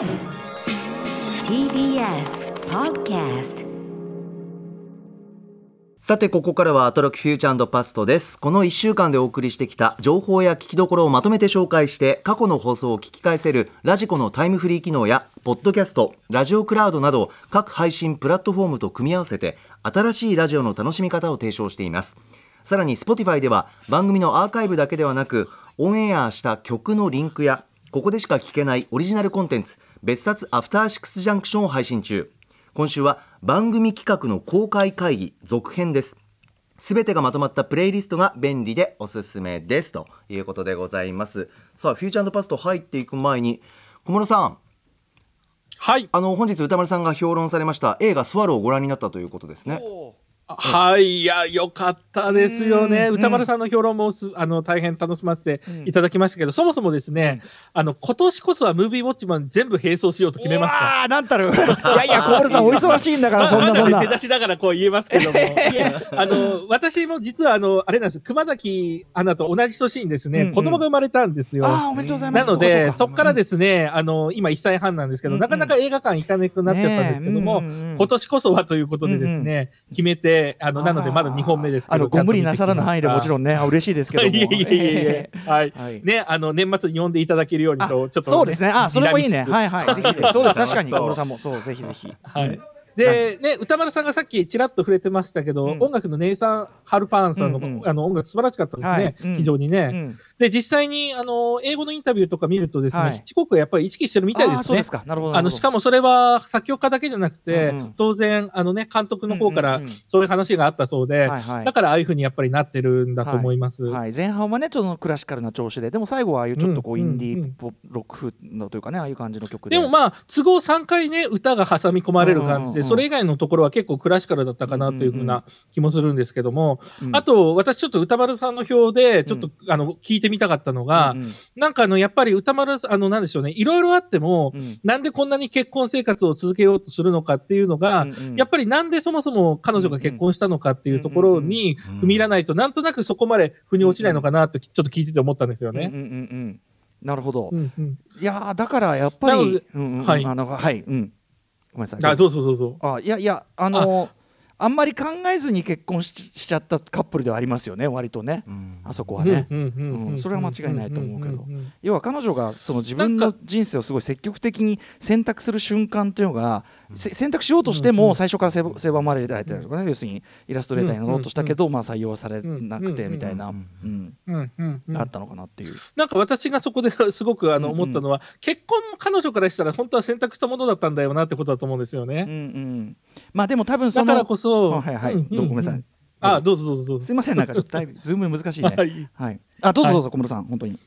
TBS Podcast さて、ここからはアトロックフューチャーパストです。この1週間でお送りしてきた情報や聞きどころをまとめて紹介して、過去の放送を聞き返せるラジコのタイムフリー機能や、ポッドキャスト、ラジオクラウドなど、各配信プラットフォームと組み合わせて、新しいラジオの楽しみ方を提唱しています。さらに、Spotify では番組のアーカイブだけではなく、オンエアした曲のリンクや、ここでしか聞けないオリジナルコンテンツ、別冊アフターシックスジャンクションを配信中。今週は番組企画の公開会議続編です。すべてがまとまったプレイリストが便利でおすすめですということでございます。さあ、フューチャーパスト入っていく前に、小室さん、はい。あの本日歌丸さんが評論されました映画スワローをご覧になったということですね。はい。いや、よかったですよね。うん歌丸さんの評論もす、あの、大変楽しませていただきましたけど、そもそもですね、あの、今年こそはムービーウォッチマン全部並走しようと決めました。ああ、なんたる。いやいや、小室さん、お忙しいんだから、そんなまあそんな手。出しながらこう言えますけども。あの、私も実はあの、あれなんです。熊崎アナと同じ年にですね、子供が生まれたんですよ。ああ、おめでとうございます。なので、うそこからですね、あの、今1歳半なんですけど、なかなか映画館行かなくなっちゃったんですけども、今年こそはということでですね、決めて、あの、なのでまだ2本目ですけど、あの、ご無理なさらぬ範囲でもちろん。んね、あ嬉しいですけども。いえいえいえ。はい。はいね、あの、年末に呼んでいただけるようにと、ちょっと、そうですね。あ、それもいいね。はいはい。ぜひぜひ。そうです。確かに、小室さんも、そう、ぜひぜひ。はい。で、ね、歌丸さんがさっきちらっと触れてましたけど、うん。音楽のネイサン・ハルパーンさんの,、うんうん。あの音楽素晴らしかったですね、はい。うん。非常にね、うん。で、実際にあの英語のインタビューとか見るとですね、はい。ヒッチコックがやっぱり意識してるみたいですね。あーそうです。か。なるほど。あのしかもそれは作曲家だけじゃなくて、うんうん。当然あの、ね、監督の方からそういう話があったそうで、はいはい。だからああいうふうにやっぱりなってるんだと思います。はい、前半はねちょっとクラシカルな調子ででも最後はああいうちょっとこううんインディーポロック風のというかねああいう感じの曲で。でもまあ都合3回ね歌が挟み込まれる感じで、それ以外のところは結構クラシカルだったかなというふうな気もするんですけども、うん。あと私ちょっと歌丸さんの表でちょっと、あの聞いてみたかったのが、うんうん。なんかあのやっぱり歌丸さんあのなんでしょうねいろいろあっても、うんなんでこんなに結婚生活を続けようとするのかっていうのが、うんうん。やっぱりなんでそもそも彼女が結婚したのかっていうところにうんうん踏み入らないとなんとなくそこまで腑に落ちないのかなとちょっと聞いてて思ったんですよね。うんうんうんうん。なるほど、うんうん。いやーだからやっぱりうんうん。はい。あのはい、うん、ごめんなさい。あどうぞどうぞ。あいやいやあのあ。んまり考えずに結婚ししちゃったカップルではありますよね割とね、うん。あそこはね。うんうんうんうん。それは間違いないと思うけど。要は彼女がその自分の人生をすごい積極的に選択する瞬間っていうのが、せ選択しようとしても最初から狭狭まれられたりとかね、要するにイラストレーターになろうとしたけど、まあ、採用はされなくてみたいな、あったのかなっていう。なんか私がそこですごくあの思ったのは、結婚も彼女からしたら本当は選択したものだったんだよなってことだと思うんですよね。うんうん、まあでも多分そのだからこそ、あはいはい、ごめんなさい。あどうぞどうぞどうぞ。すいませんなんかちょっとだいぶズーム難しいね。は はい。い、あどうぞどうぞ小室さん本当に。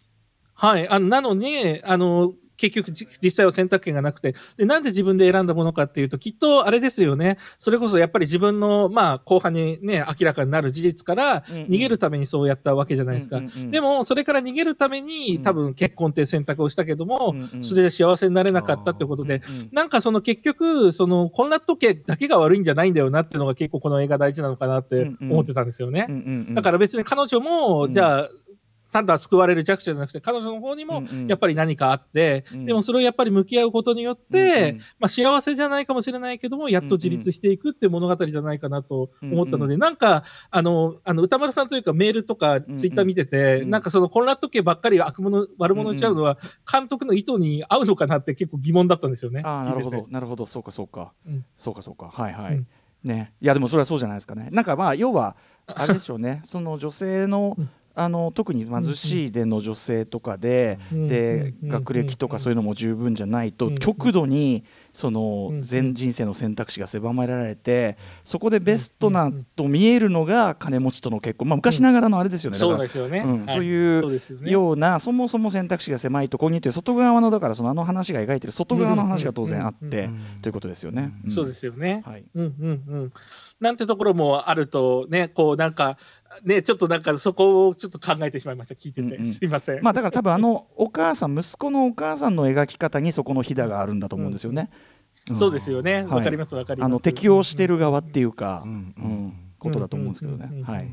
はい、あのなのにあの結局じ実際は選択権がなくて。でなんで自分で選んだものかっていうときっとあれですよね。それこそやっぱり自分のまあ後半にね明らかになる事実からうんうん。逃げるためにそうやったわけじゃないですか。うんうんうんでもそれから逃げるために多分結婚っていう選択をしたけども、うんうんそれで幸せになれなかったってことで、うんうんなんかその結局、その混乱時計だけが悪いんじゃないんだよなっていうのが結構この映画大事なのかなって思ってたんですよね。うんうんうん。だから別に彼女も、うん。じゃあ、ただ救われる弱者じゃなくて、彼女の方にもうんうん。やっぱり何かあって、うん。でもそれをやっぱり向き合うことによって、うんうん。まあ幸せじゃないかもしれないけども、やっと自立していくっていう物語じゃないかなと思ったので、なんか、あの、あの歌丸さんというかメールとかツイッター見てて、うん。なんかその混乱時計ばっかり悪者、悪者にしちゃうのは、監督の意図に合うのかなって結構疑問だったんですよね。ああなるほどなるほど。そうかそうか、うん。そうかそうか。はいはい、うん。ね。いやでもそれはそうじゃないですかね。なんかまあ要はあれでしょうね。その女性のうんあの特に貧しいでの女性とかで、うんで、うん学歴とかそういうのも十分じゃないと、うん極度にそのうん全人生の選択肢が狭められてそこでベストなと見えるのが金持ちとの結婚、まあ、昔ながらのあれですよね、そうですよね。というようなそもそも選択肢が狭いところにという外側のだからそのあの話が描いてる外側の話が当然あってうんということですよね。ん。そうですよね。はい。うんうんうん。なんてところもあるとね、こうなんか、ね、ちょっとなんかそこをちょっと考えてしまいました、聞いてて。うんうんすいません。まあだから多分あのお母さん息子のお母さんの描き方にそこのひだがあるんだと思うんですよね。んそうですよね。わ、はいかりますわかります。あの適応してる側っていうか、ううんんことだと思うんですけどねうんうんうん。うんはい。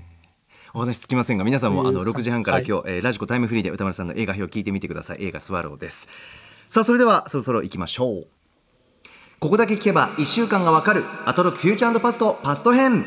お話つきませんが皆さんもあのえー6時半からはい今日、えーラジコタイムフリーで歌丸さんの映画表を聞いてみてください映画スワローですさあそれではそろそろ行きましょうここだけ聞けば1週間がわかるアトロックフューチャーパストパスト編。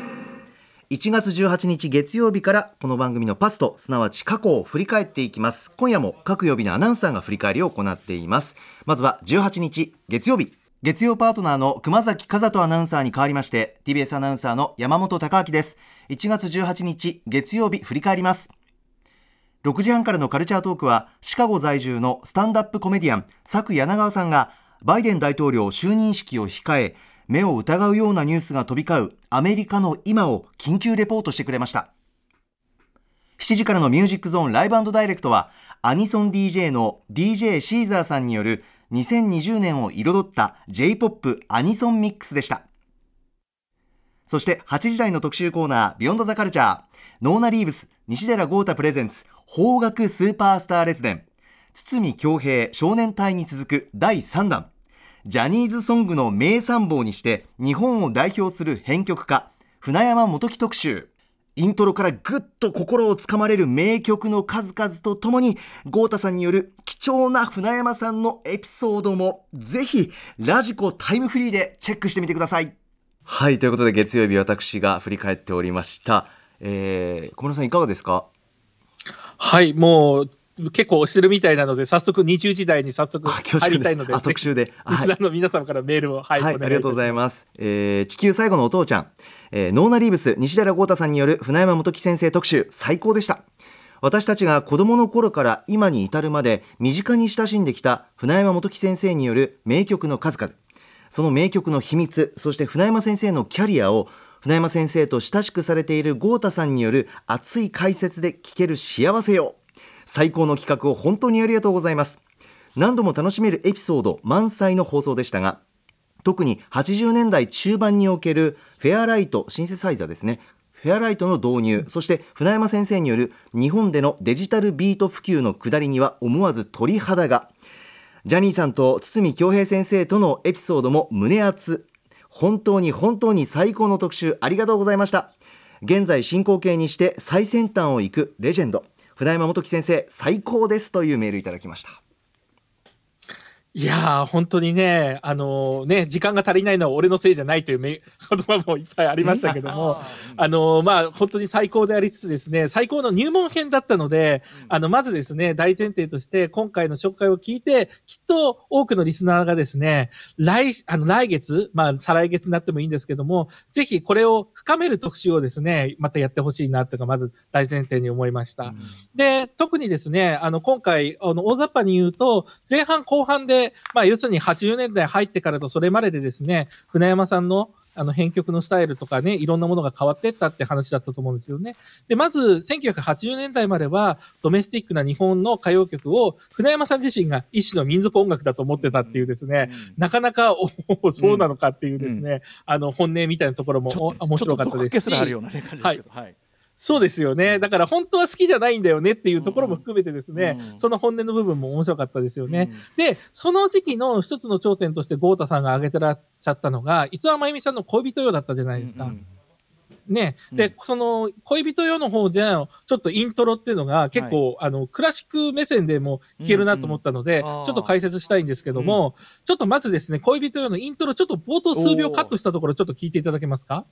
1月18日月曜日からこの番組のパストすなわち過去を振り返っていきます。今夜も各曜日のアナウンサーが振り返りを行っています。まずは18日月曜日。月曜パートナーの熊崎和人アナウンサーに代わりまして TBS アナウンサーの山本貴明です。1月18日月曜日振り返ります。6時半からのカルチャートークはシカゴ在住のスタンダップコメディアン佐久柳川さんがバイデン大統領就任式を控え目を疑うようなニュースが飛び交うアメリカの今を緊急レポートしてくれました。7時からのミュージックゾーンライブダイレクトはアニソン DJ の DJ シーザーさんによる2020年を彩った J-POP アニソンミックスでした。そして8時台の特集コーナービヨンドザカルチャー。ノーナリーブス西寺豪太プレゼンツ邦楽スーパースター列伝。堤恭平少年隊に続く第3弾。ジャニーズソングの名参謀にして日本を代表する編曲家船山元樹特集。イントロからぐっと心をつかまれる名曲の数々とともに豪太さんによる貴重な船山さんのエピソードもぜひラジコタイムフリーでチェックしてみてください。はいということで月曜日私が振り返っておりました。えー、小室さんいかがですか？はいもう結構押してるみたいなので、早速20時台に早速入りたいので、特集で。リスナーの皆様からメールを、はい、はい、ありがとうございます。えー、地球最後のお父ちゃん、えー、ノーナリーブス西寺豪太さんによる船山元樹先生特集、最高でした。私たちが子供の頃から今に至るまで身近に親しんできた船山元樹先生による名曲の数々。その名曲の秘密、そして船山先生のキャリアを船山先生と親しくされている豪太さんによる熱い解説で聞ける幸せよ。最高の企画を本当にありがとうございます。何度も楽しめるエピソード満載の放送でしたが特に80年代中盤におけるフェアライトシンセサイザーですね。フェアライトの導入そして船山先生による日本でのデジタルビート普及の下りには思わず鳥肌が。ジャニーさんと堤恭平先生とのエピソードも胸熱。本当に本当に最高の特集ありがとうございました。現在進行形にして最先端を行くレジェンド。船山元樹先生最高ですというメールいただきました。いやー、本当にね、あのー、ね、時間が足りないのは俺のせいじゃないという 言葉もいっぱいありましたけども、あのー、まあ、本当に最高でありつつですね、最高の入門編だったので、あの、まずですね、大前提として、今回の紹介を聞いて、きっと多くのリスナーがですね、来、あの、来月、まあ、再来月になってもいいんですけども、ぜひこれを深める特集をですね、またやってほしいなというか、まず大前提に思いました。うん、で、特にですね、あの、今回、あの、大雑把に言うと、前半後半で、まあ、要するに80年代入ってからとそれまででですね、船山さんのあの編曲のスタイルとかね、いろんなものが変わっていったって話だったと思うんですよね。で、まず、1980年代までは、ドメスティックな日本の歌謡曲を、船山さん自身が一種の民族音楽だと思ってたっていうですね、うん、なかなか、おお、そうなのかっていうですね、うん、あの、本音みたいなところも面白かったですし。はい。はいそうですよね。だから本当は好きじゃないんだよねっていうところも含めてですね、うん、その本音の部分も面白かったですよね。うん、で、その時期の一つの頂点として豪太さんが挙げてらっしゃったのが、逸話真由美さんの恋人よだったじゃないですか。うんうんね。で、その、恋人用の方で、ちょっとイントロっていうのが結構、はい、あの、クラシック目線でも聞けるなと思ったので、うんうん、ちょっと解説したいんですけども、うん、ちょっとまずですね、恋人用のイントロ、ちょっと冒頭数秒カットしたところ、ちょっと聞いていただけますか？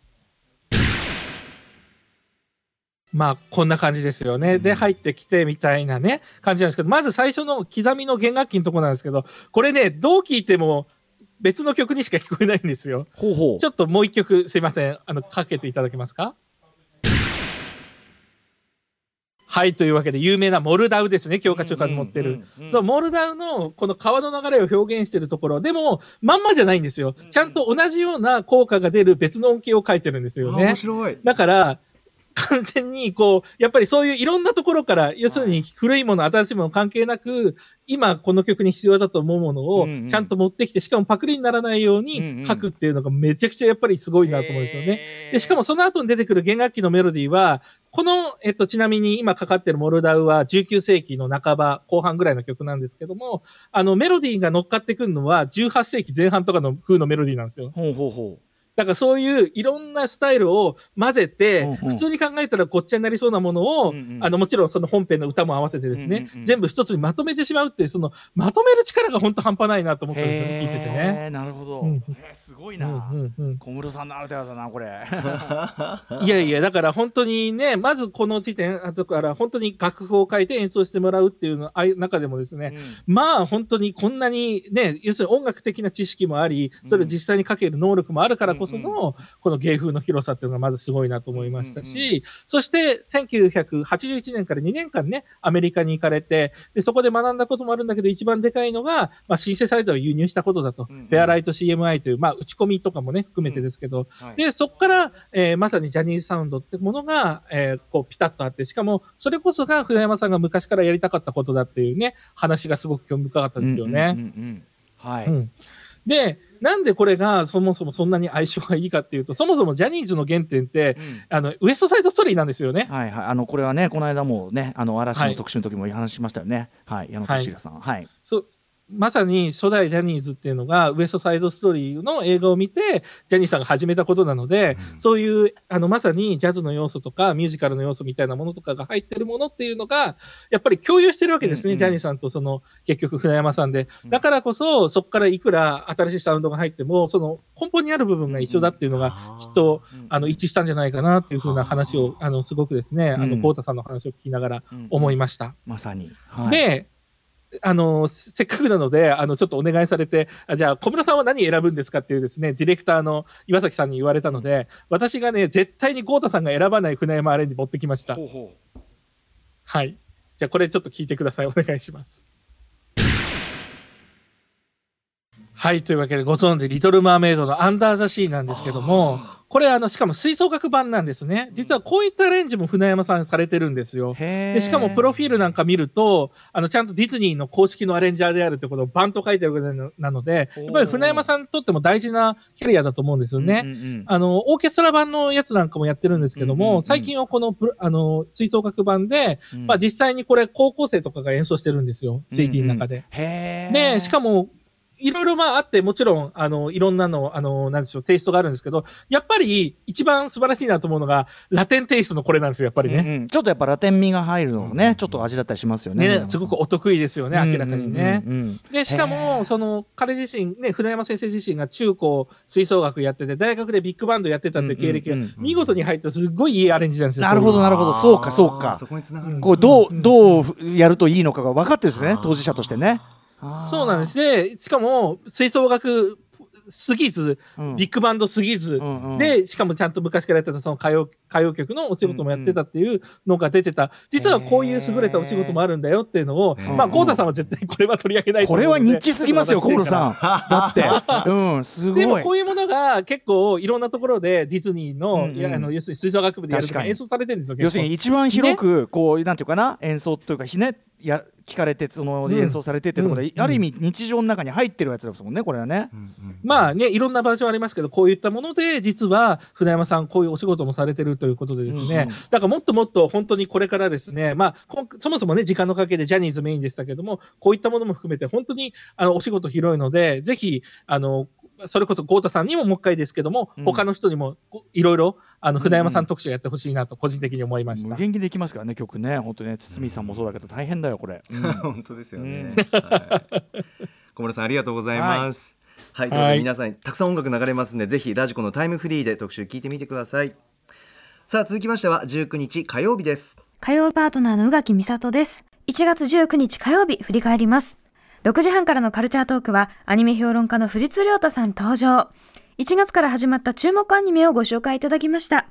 まあ、こんな感じですよね。で、入ってきてみたいなね、感じなんですけど、まず最初の刻みの弦楽器のとこなんですけど、これね、どう聞いても別の曲にしか聞こえないんですよ。ほうほうちょっともう一曲、すいません、あの、かけていただけますか？はい、というわけで、有名なモルダウですね、教科書から持ってる。そう、モルダウのこの川の流れを表現してるところ、でも、まんまじゃないんですよ。ちゃんと同じような効果が出る別の音形を書いてるんですよね。面白い。だから、完全にこう、やっぱりそういういろんなところから、要するに古いもの、新しいもの関係なく、今この曲に必要だと思うものをちゃんと持ってきて、しかもパクリにならないように書くっていうのがめちゃくちゃやっぱりすごいなと思うんですよね。で、しかもその後に出てくる弦楽器のメロディーは、この、えっと、ちなみに今かかってるモルダウは19世紀の半ば、後半ぐらいの曲なんですけども、あの、メロディーが乗っかってくるのは18世紀前半とかの風のメロディーなんですよ。ほうほうほうだからそういういろんなスタイルを混ぜて、うんうん。普通に考えたらごっちゃになりそうなものを、うんうん。あの、もちろんその本編の歌も合わせてですね、うんうんうん。全部一つにまとめてしまうっていう、その、まとめる力が本当半端ないなと思ったんですよね、聞いててね。なるほど、うん。すごいうんな、うんうん。小室さんならではだなこれ。いやいや、だから本当にね、まずこの時点、あとから本当に楽譜を書いて演奏してもらうっていうのあい中でもですね、まあ本当にこんなにね、要するに音楽的な知識もあり、それを実際に書ける能力もあるからこその、この芸風の広さっていうのがまずすごいなと思いましたし、そして1981年から2年間ね、アメリカに行かれて、で、そこで学んだこともあるんだけど、一番でかいのが、まあシンセサイザーを輸入したことだと。フェアライト CMI という、まあ打ち込みとかもね、含めてですけど、はい。で、そこから、えーまさにジャニーズサウンドってものが、えーこう、ピタッとあって、しかも、それこそが船山さんが昔からやりたかったことだっていうね、話がすごく興味深かったですよね。はい、うん。で、なんでこれがそもそもそんなに相性がいいかっていうと、そもそもジャニーズの原点って、うんあの、ウエストサイドストーリーなんですよね。はいはい、あのこれはね、この間もね、あの嵐はいの特集の時も話しましたよね。はい、矢野俊弘さん。はい。そうまさに初代ジャニーズっていうのが、ウエストサイドストーリーの映画を見て、ジャニーさんが始めたことなので、そういう、あの、まさにジャズの要素とか、ミュージカルの要素みたいなものとかが入ってるものっていうのが、やっぱり共有してるわけですね、うんうん。ジャニーさんとその、結局船山さんで。うん。だからこそ、そこからいくら新しいサウンドが入っても、その根本にある部分が一緒だっていうのが、きっと、あの、一致したんじゃないかなっていうふうな話を、あ。の、すごくですね、あの、うん。コウタさんの話を聞きながらうん思いました。まさに。はい、で、あの、せっかくなので、あの、ちょっとお願いされて、あじゃあ、小室さんは何選ぶんですかっていうですね、ディレクターの岩崎さんに言われたので、私がね、絶対に豪太さんが選ばない船山アレンジ持ってきました。ほうほうはい。じゃあ、これちょっと聞いてください。お願いします。はい。というわけで、ご存知、リトル・マーメイドのアンダー・ザ・シーなんですけども、これ、あの、しかも吹奏楽版なんですね。実はこういったアレンジも船山さんされてるんですよ。でしかもプロフィールなんか見ると、あの、ちゃんとディズニーの公式のアレンジャーであるってことをバンと書いてあるぐらいのなので、やっぱり船山さんにとっても大事なキャリアだと思うんですよね。うんうんうん。あの、オーケストラ版のやつなんかもやってるんですけども、うんうんうん。最近はこのあの、吹奏楽版で、うん。まあ実際にこれ高校生とかが演奏してるんですよ、CD の中で。へー。で、しかも、いろいろまああって、もちろん、あの、いろんなの、あの、なんでしょう、テイストがあるんですけど、やっぱり一番素晴らしいなと思うのが、ラテンテイストのこれなんですよ、やっぱりね。うんうんちょっとやっぱラテン味が入るのもね、ちょっと味だったりしますよね。ね、すごくお得意ですよね、明らかにね。うんうんうんで、しかへも、ーその、彼自身、ね、船山先生自身が中高吹奏楽やってて、大学でビッグバンドやってたっていう経歴がうんうんうん見事に入ったすごいいいアレンジなんですよ。なるほどなるほどそうかそうかそこに繋がるこうどうんうどうやるといいのかが分かってるんですね当事者としてね。そうなんです。で、しかも、吹奏楽すぎず、うん。ビッグバンドすぎず、で、しかもちゃんと昔からやってたその歌謡歌謡曲のお仕事もやってたっていうのが出てた、実はこういう優れたお仕事もあるんだよっていうのを、まあ、豪太さんは絶対これは取り上げないとこれはニッチすぎますよ小室ん。さん。だって うんすごいでもこ。ういうものが結構いろんなところでディズニーの,、いやあの要するに吹奏楽部でやるか演奏されてるんですよ。要するに結一番広くこうなんていうかな演奏というかひねや聞かれてそのうん演奏されてっていうところで、うんある意味日常の中に入ってるやつですもんねこれはね。まあねいろんなバージョンありますけどこういったもので実は船山さんこういうお仕事もされてるということでですね、うんうん。だからもっともっと本当にこれからですねまあそもそもね時間のかけでジャニーズメインでしたけどもこういったものも含めて本当にあのお仕事広いのでぜひあのそれこそ豪太さんにももう一回ですけども、うん。他の人にもこいろいろあのうん船山さん特集やってほしいなと個人的に思いました。無限にできますからね曲ね。本当ね堤さんもそうだけど大変だよこれ。うん。本当ですよね、はい。小室さんありがとうございます。はい、というわけはい。で皆さんたくさん音楽流れますんでぜひラジコのタイムフリーで特集聞いてみてくださいさあ続きましては19日火曜日です火曜パートナーの宇垣美里です。1月19日火曜日振り返ります。6時半からのカルチャートークはアニメ評論家の藤津亮太さん登場。1月から始まった注目アニメをご紹介いただきました。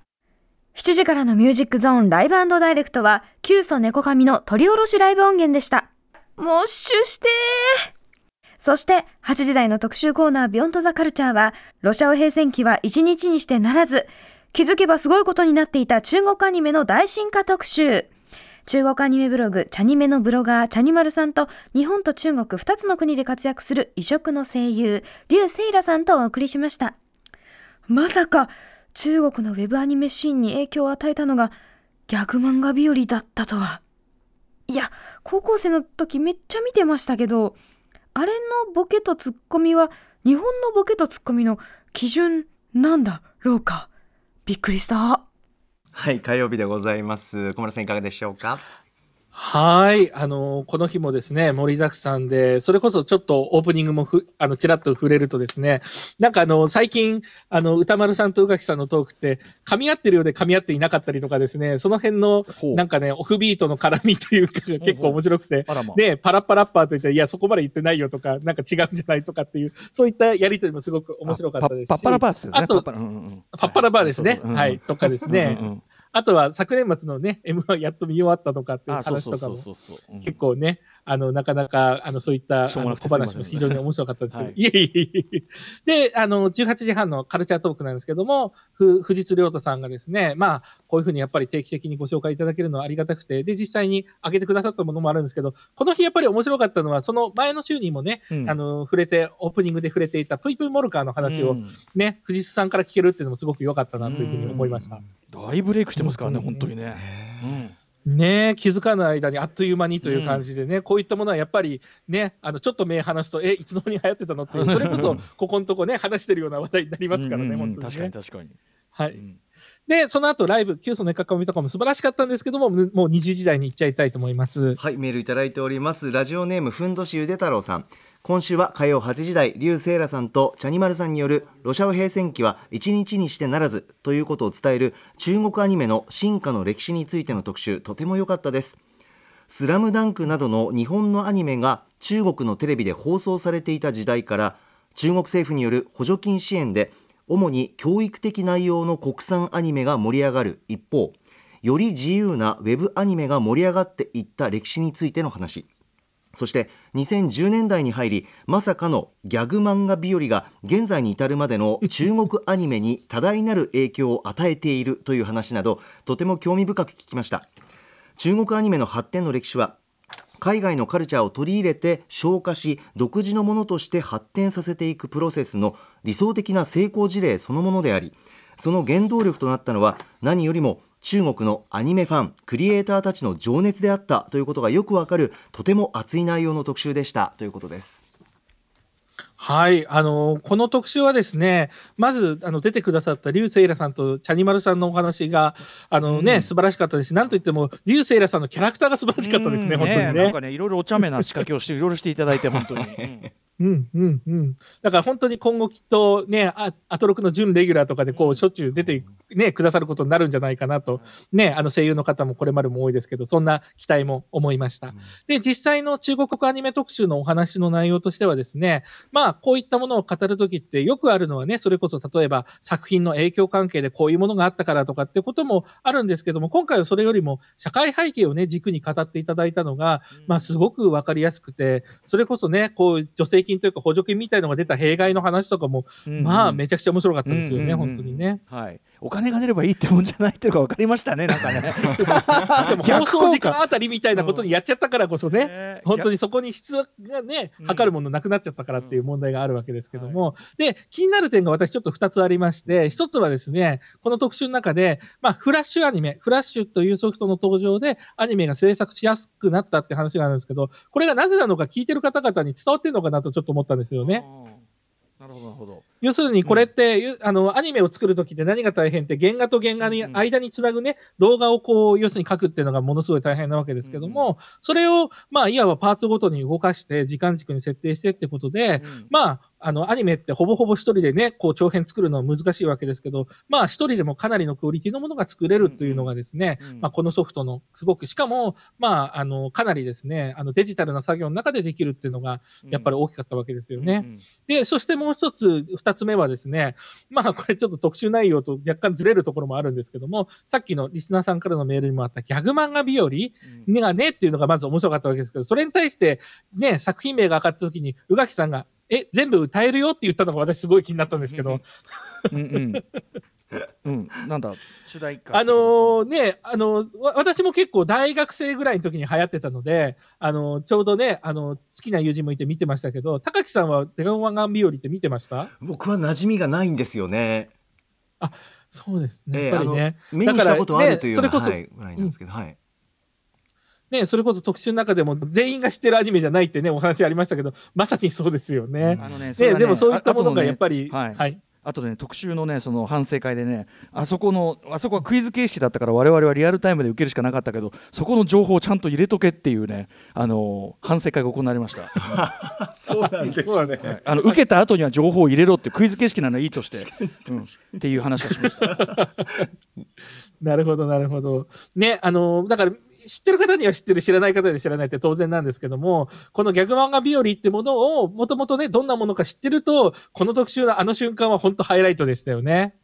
7時からのミュージックゾーンライブダイレクトは、キュウソネコカミの取り下ろしライブ音源でした。もうシュしてーそして、8時台の特集コーナービヨンドザカルチャーは、ロシア語平戦期は1日にしてならず、気づけばすごいことになっていた中国アニメの大進化特集。中国アニメブログ、チャニメのブロガー、チャニマルさんと、日本と中国2つの国で活躍する異色の声優、リュウ・セイラさんとお送りしました。まさか、中国のウェブアニメシーンに影響を与えたのが、ギャグ漫画日和だったとは。いや、高校生の時めっちゃ見てましたけど、あれのボケとツッコミは、日本のボケとツッコミの基準なんだ、廊下。びっくりした。はい火曜日でございます小村さんいかがでしょうか？はい。あの、この日もですね、盛りだくさんで、それこそちょっとオープニングもふ、あの、ちらっと触れるとですね、なんかあの、最近、あの、歌丸さんと宇垣さんのトークって、噛み合ってるようで噛み合っていなかったりとかですね、その辺の、なんかね、オフビートの絡みというか、が結構面白くて、で、パラッパラッパーと言って、いや、そこまで言ってないよとか、なんか違うんじゃないとかっていう、そういったやりとりもすごく面白かったですし。パッパラバーですよね。あとパッパラバーですね。はい。とかですね。うんうんうんあとは昨年末のね、M1 やっと見終わったとかっていう話とかも結構ね、あの、なかなか、あの、そういったあの小話も非常に面白かったですけど、はい。い、えいえいえ。で、あの、18時半のカルチャートークなんですけども、ふ藤津亮太さんがですね、まあ、こういうふうにやっぱり定期的にご紹介いただけるのはありがたくて、で、実際に上げてくださったものもあるんですけど、この日やっぱり面白かったのは、その前の週にもね、うん。あの、触れて、オープニングで触れていたプイプイモルカーの話をうん。ね、藤津さんから聞けるっていうのもすごく良かったなというふうに思いました。大ブレイクしてますからね、うん本当にね。うんねえ気づかない間にあっという間にという感じでね、こういったものはやっぱりねあのちょっと目離すとえいつの間に流行ってたのっていうそれこそ ここのとこね話してるような話題になりますからね、うんうんうん本当に確かにね。確かに。はい、うんでその後ライブ旧祖の囲みとかも素晴らしかったんですけどももう20時台に行っちゃいたいと思います。はいメールいただいております。ラジオネームふんどしゆで太郎さん。今週は火曜8時台竜聖羅さんとチャニマルさんによるロシア平戦期は一日にしてならずということを伝える中国アニメの進化の歴史についての特集とても良かったです。スラムダンクなどの日本のアニメが中国のテレビで放送されていた時代から中国政府による補助金支援で主に教育的内容の国産アニメが盛り上がる一方より自由なウェブアニメが盛り上がっていった歴史についての話。そして2010年代に入りまさかのギャグ漫画日和が現在に至るまでの中国アニメに多大なる影響を与えているという話などとても興味深く聞きました。中国アニメの発展の歴史は海外のカルチャーを取り入れて消化し独自のものとして発展させていくプロセスの理想的な成功事例そのものでありその原動力となったのは何よりも中国のアニメファンクリエイターたちの情熱であったということがよくわかるとても熱い内容の特集でしたということです。はい、あのこの特集はですね、まずあの出てくださった劉セイラさんとチャニマルさんのお話があのね、素晴らしかったですし、なんといっても劉セイラさんのキャラクターが素晴らしかったですね、うん本当にね。なんかねいろいろお茶目な仕掛けをしていろいろしていただいて本当に。うんうんうんうん。だから本当に今後きっとね、あアトロクの準レギュラーとかでこうしょっちゅう出てね、くださることになるんじゃないかなと、ね、あの声優の方もこれまでも多いですけど、そんな期待も思いました。で、実際の中国国アニメ特集のお話の内容としてはですね、まあこういったものを語るときってよくあるのはね、それこそ例えば作品の影響関係でこういうものがあったからとかってこともあるんですけども、今回はそれよりも社会背景をね、軸に語っていただいたのが、まあすごくわかりやすくて、それこそね、こう助成金というか補助金みたいのが出た弊害の話とかも、うんまあめちゃくちゃ面白かったですよね、本当にね。はい。お金が出ればいいってもんじゃないっていうのが分かりましたねなんかね。しかも放送時間あたりみたいなことにやっちゃったからこそね、ね。本当にそこに質がね、うん。測るものなくなっちゃったからっていう問題があるわけですけども、で、気になる点が私ちょっと2つありまして、1つはですね、この特集の中で、まあ、フラッシュアニメ、フラッシュというソフトの登場でアニメが制作しやすくなったって話があるんですけど、これがなぜなのか聞いてる方々に伝わってるのかなとちょっと思ったんですよね。なるほどなるほど。要するにこれって、ゆあのアニメを作るときって何が大変って原画と原画にうんうん。間につなぐね、動画をこう要するに書くっていうのがものすごい大変なわけですけども、それをまあいわばパーツごとに動かして時間軸に設定してってことで、うん。まああのアニメってほぼほぼ一人でねこう長編作るのは難しいわけですけどまあ一人でもかなりのクオリティのものが作れるというのがですね、うん。まあ、このソフトのすごくしかもまああのかなりですねあのデジタルな作業の中でできるっていうのがやっぱり大きかったわけですよね。うんで、そしてもう一つ、二つ目はですね、まあこれちょっと特集内容と若干ずれるところもあるんですけども、さっきのリスナーさんからのメールにもあったギャグ漫画日和うん。がねっていうのがまず面白かったわけですけど、それに対してね、作品名が上がった時に、宇垣さんが、え、全部歌えるよって言ったのが私すごい気になったんですけど、うんうん。うん、なんだ？主題歌。あのーね、あのわ私も結構大学生ぐらいの時に流行ってたので、あのちょうどね、あの好きな友人もいて見てましたけど、高木さんはデガ漫画日和って見てました？僕は馴染みがないんですよねそうですね。ええやっぱりね。あの目にしたことあるというような、だからねはい、ぐらいなんですけど、はいね、それこそ特集の中でも全員が知ってるアニメじゃないってね、お話ありましたけど、まさにそうですよね。あのね、それではねでもそういったものがあやっぱり、あとのねはいはい。あとね特集のねその反省会でねあそこのあそこはクイズ形式だったから我々はリアルタイムで受けるしかなかったけどそこの情報をちゃんと入れとけっていうねあの反省会が行われました。そうなんですそうだね。はいあの受けた後には情報を入れろってクイズ形式なのはいいとして、うん、っていう話をしました。なるほど、なるほど。ね、あの、だから、知ってる方には知ってる、知らない方には知らないって当然なんですけども、このギャグ漫画日和ってものを、もともとね、どんなものか知ってると、この特集のあの瞬間は本当ハイライトでしたよね。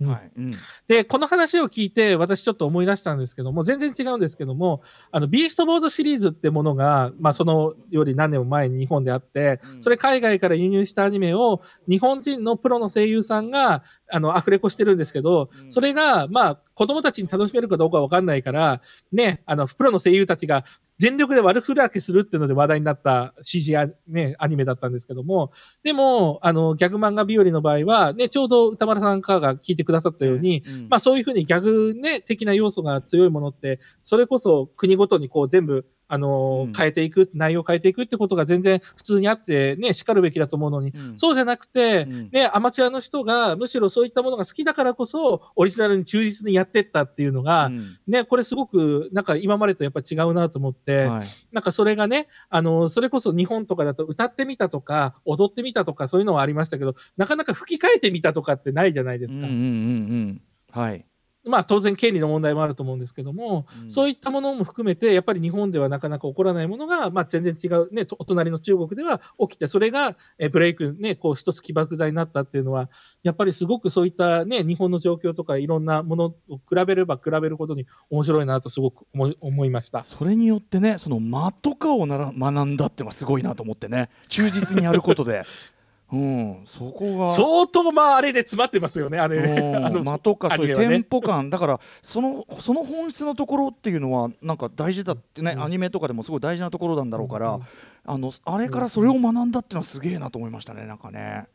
うん。はい。うん。で、この話を聞いて、私ちょっと思い出したんですけども、全然違うんですけども、あの、ビーストボードシリーズってものが、まあ、そのより何年も前に日本であって、それ海外から輸入したアニメを、日本人のプロの声優さんが、あの、アフレコしてるんですけど、それが、まあ、子供たちに楽しめるかどうかわかんないから、ね、あの、プロの声優たちが全力で悪ふざけするっていうので話題になった CG ア,、ね、アニメだったんですけども、でも、あの、ギャグ漫画日和の場合は、ね、ちょうど歌丸さんからが聞いてくださったように、うん。まあそういうふうにギャグね、的な要素が強いものって、それこそ国ごとにこう全部、あのーうん。変えていく、内容を変えていくってことが全然普通にあってね、叱るべきだと思うのに、うん。そうじゃなくて、うん。ね、アマチュアの人がむしろそういったものが好きだからこそ、オリジナルに忠実にやってったっていうのが、うん。ね、これすごく、なんか今までとやっぱ違うなと思って、はい。なんかそれがね、あの、それこそ日本とかだと歌ってみたとか、踊ってみたとかそういうのはありましたけど、なかなか吹き替えてみたとかってないじゃないですか。うんうんうんうん。はいまあ当然権利の問題もあると思うんですけども、うんそういったものも含めて、やっぱり日本ではなかなか起こらないものが、まあ全然違う、ね、とお隣の中国では起きて、それがえブレイク、ね、こう一つ起爆剤になったっていうのは、やっぱりすごくそういったね、日本の状況とかいろんなものを比べれば比べることに面白いなとすごく思い思いました。それによってねその間とかをなら学んだってのはすごいなと思ってね忠実にやることで うん。そこが。相当まああれで詰まってますよね、あれ。あうん間とかそういうテンポ感。だからそのその本質のところっていうのはなんか大事だってね、うん。アニメとかでもすごい大事なところなんだろうから、うん。あのあれからそれを学んだっていうのはすげえなと思いましたねなんかね、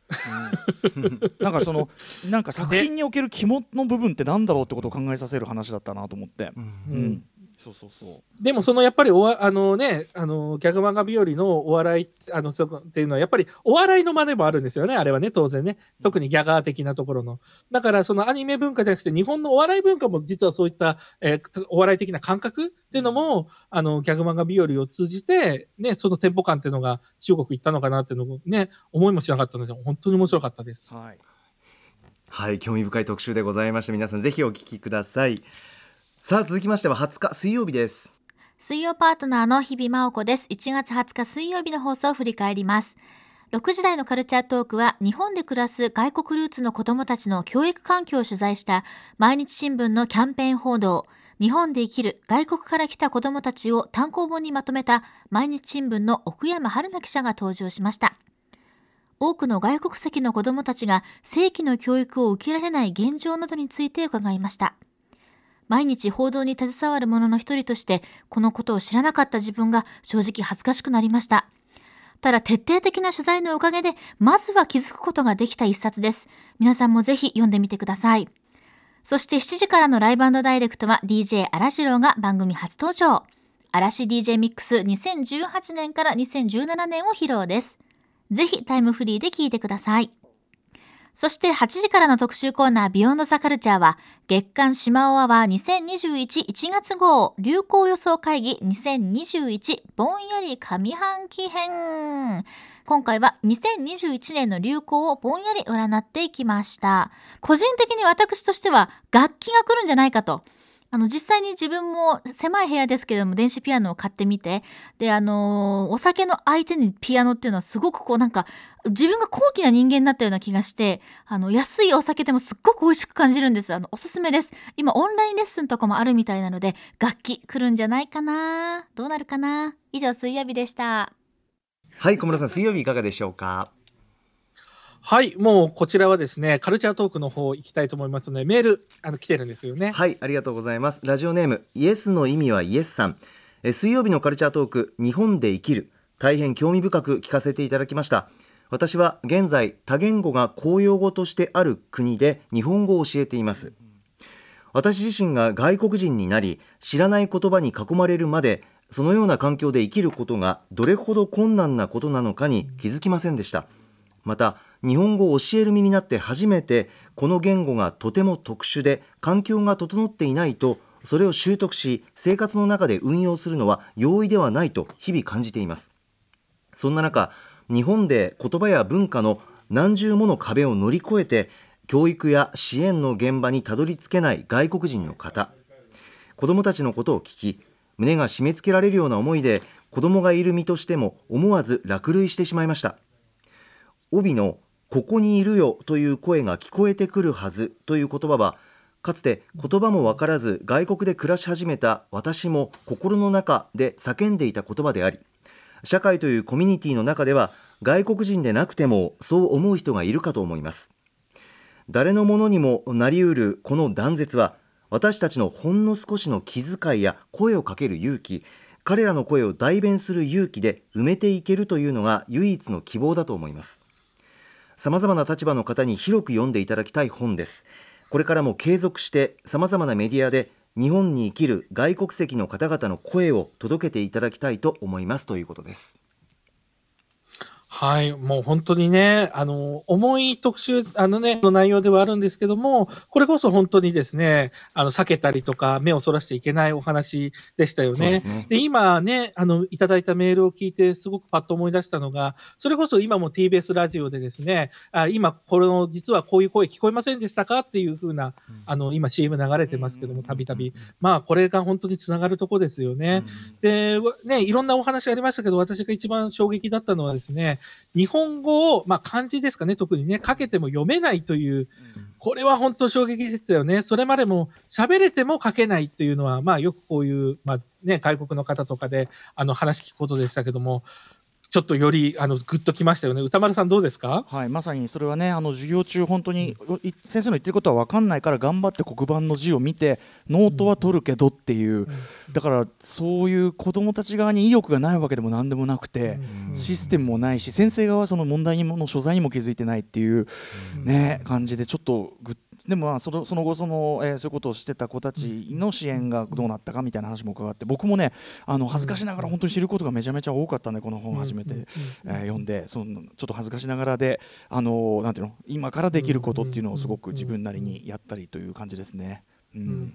うん。なんかそのなんか作品における肝の部分ってなんだろうってことを考えさせる話だったなと思って、うんうんそうそうそう。でもそのやっぱりおわあのねあのギャグ漫画日和のお笑いあのそこっていうのはやっぱりお笑いの真似もあるんですよねあれはね当然ね。特にギャガー的なところの。だからそのアニメ文化じゃなくて日本のお笑い文化も実はそういった、えーお笑い的な感覚っていうのもあのギャグ漫画日和を通じてねそのテンポ感っていうのが中国行ったのかなっていうのをね思いもしなかったので本当に面白かったです。はい。はい興味深い特集でございました。皆さんぜひお聞きくださいさあ続きましては20日水曜日です水曜パートナーの日々真央子です。1月20日水曜日の放送を振り返ります。6時台のカルチャートークは日本で暮らす外国ルーツの子供たちの教育環境を取材した毎日新聞のキャンペーン報道日本で生きる外国から来た子供たちを単行本にまとめた毎日新聞の奥山春菜記者が登場しました。多くの外国籍の子供たちが正規の教育を受けられない現状などについて伺いました。毎日報道に携わる者の一人として、このことを知らなかった自分が正直恥ずかしくなりました。ただ徹底的な取材のおかげで、まずは気づくことができた一冊です。皆さんもぜひ読んでみてください。そして7時からのライブダイレクトは DJ 荒次郎が番組初登場。嵐 DJ ミックス2018年から2017年を披露です。ぜひタイムフリーで聴いてください。そして8時からの特集コーナービヨンドザカルチャーは月刊シマオアワー20211月号流行予想会議2021ぼんやり上半期編。今回は2021年の流行をぼんやり占っていきました。個人的に私としては楽器が来るんじゃないかと。あの、実際に自分も狭い部屋ですけども、電子ピアノを買ってみて、で、あのーお酒の相手にピアノっていうのはすごくこうなんか、自分が高貴な人間になったような気がして、あの、安いお酒でもすっごく美味しく感じるんです。あの、おすすめです。今、オンラインレッスンとかもあるみたいなので、楽器来るんじゃないかなどうなるかな以上、水曜日でした。はい小村さん水曜日いかがでしょうか？はい、もうこちらはですね、カルチャートークの方行きたいと思いますので、メール、あの、来てるんですよね。はいありがとうございます。ラジオネームイエスの意味はイエスさん。え水曜日のカルチャートーク日本で生きる。大変興味深く聞かせていただきました。私は現在多言語が公用語としてある国で日本語を教えています。私自身が外国人になり知らない言葉に囲まれるまでそのような環境で生きることがどれほど困難なことなのかに気づきませんでした。また日本語を教える身になって初めてこの言語がとても特殊で環境が整っていないとそれを習得し生活の中で運用するのは容易ではないと日々感じています。そんな中日本で言葉や文化の何重もの壁を乗り越えて教育や支援の現場にたどり着けない外国人の方。子どもたちのことを聞き胸が締め付けられるような思いで子供がいる身としても思わず落涙してしまいました。帯のここにいるよという声が聞こえてくるはずという言葉はかつて言葉もわからず外国で暮らし始めた私も心の中で叫んでいた言葉であり社会というコミュニティの中では外国人でなくてもそう思う人がいるかと思います。誰のものにもなりうるこの断絶は私たちのほんの少しの気遣いや声をかける勇気彼らの声を代弁する勇気で埋めていけるというのが唯一の希望だと思います。様々な立場の方に広く読んでいただきたい本です。これからも継続してさまざまなメディアで日本に生きる外国籍の方々の声を届けていただきたいと思いますということです。はい。もう本当にね、あの、重い特集、あのね、の内容ではあるんですけども、これこそ本当にですね、あの、避けたりとか、目をそらしていけないお話でしたよね。そうですねで、今ね、あの、いただいたメールを聞いて、すごくパッと思い出したのが、それこそ今も TBS ラジオでですね、あ今、これの、実はこういう声聞こえませんでしたか？っていうふうな、あの、今 CM 流れてますけども、たびたび。まあ、これが本当につながるとこですよね。で、ね、いろんなお話がありましたけど、私が一番衝撃だったのはですね、日本語を、まあ漢字ですかね、特にね、かけても読めないという、これは本当衝撃ですよね。それまでも喋れても書けないというのは、まあよくこういう、まあね、外国の方とかで、あの話聞くことでしたけども、ちょっとより、あの、グッときましたよね。歌丸さんどうですか？はい、まさにそれはねあの授業中本当にい先生の言ってることは分かんないから頑張って黒板の字を見てノートは取るけどっていう、だからそういう子どもたち側に意欲がないわけでも何でもなくて、システムもないし先生側はその問題にもの所在にも気づいてないっていう、ね感じでちょっとグッでもまあそのその後その、えーそういうことをしてた子たちの支援がどうなったかみたいな話も伺って僕もねあの恥ずかしながら本当に知ることがめちゃめちゃ多かったんでこの本を初めて、えー読んでそのちょっと恥ずかしながらであのなんていうの今からできることっていうのをすごく自分なりにやったりという感じですね。うん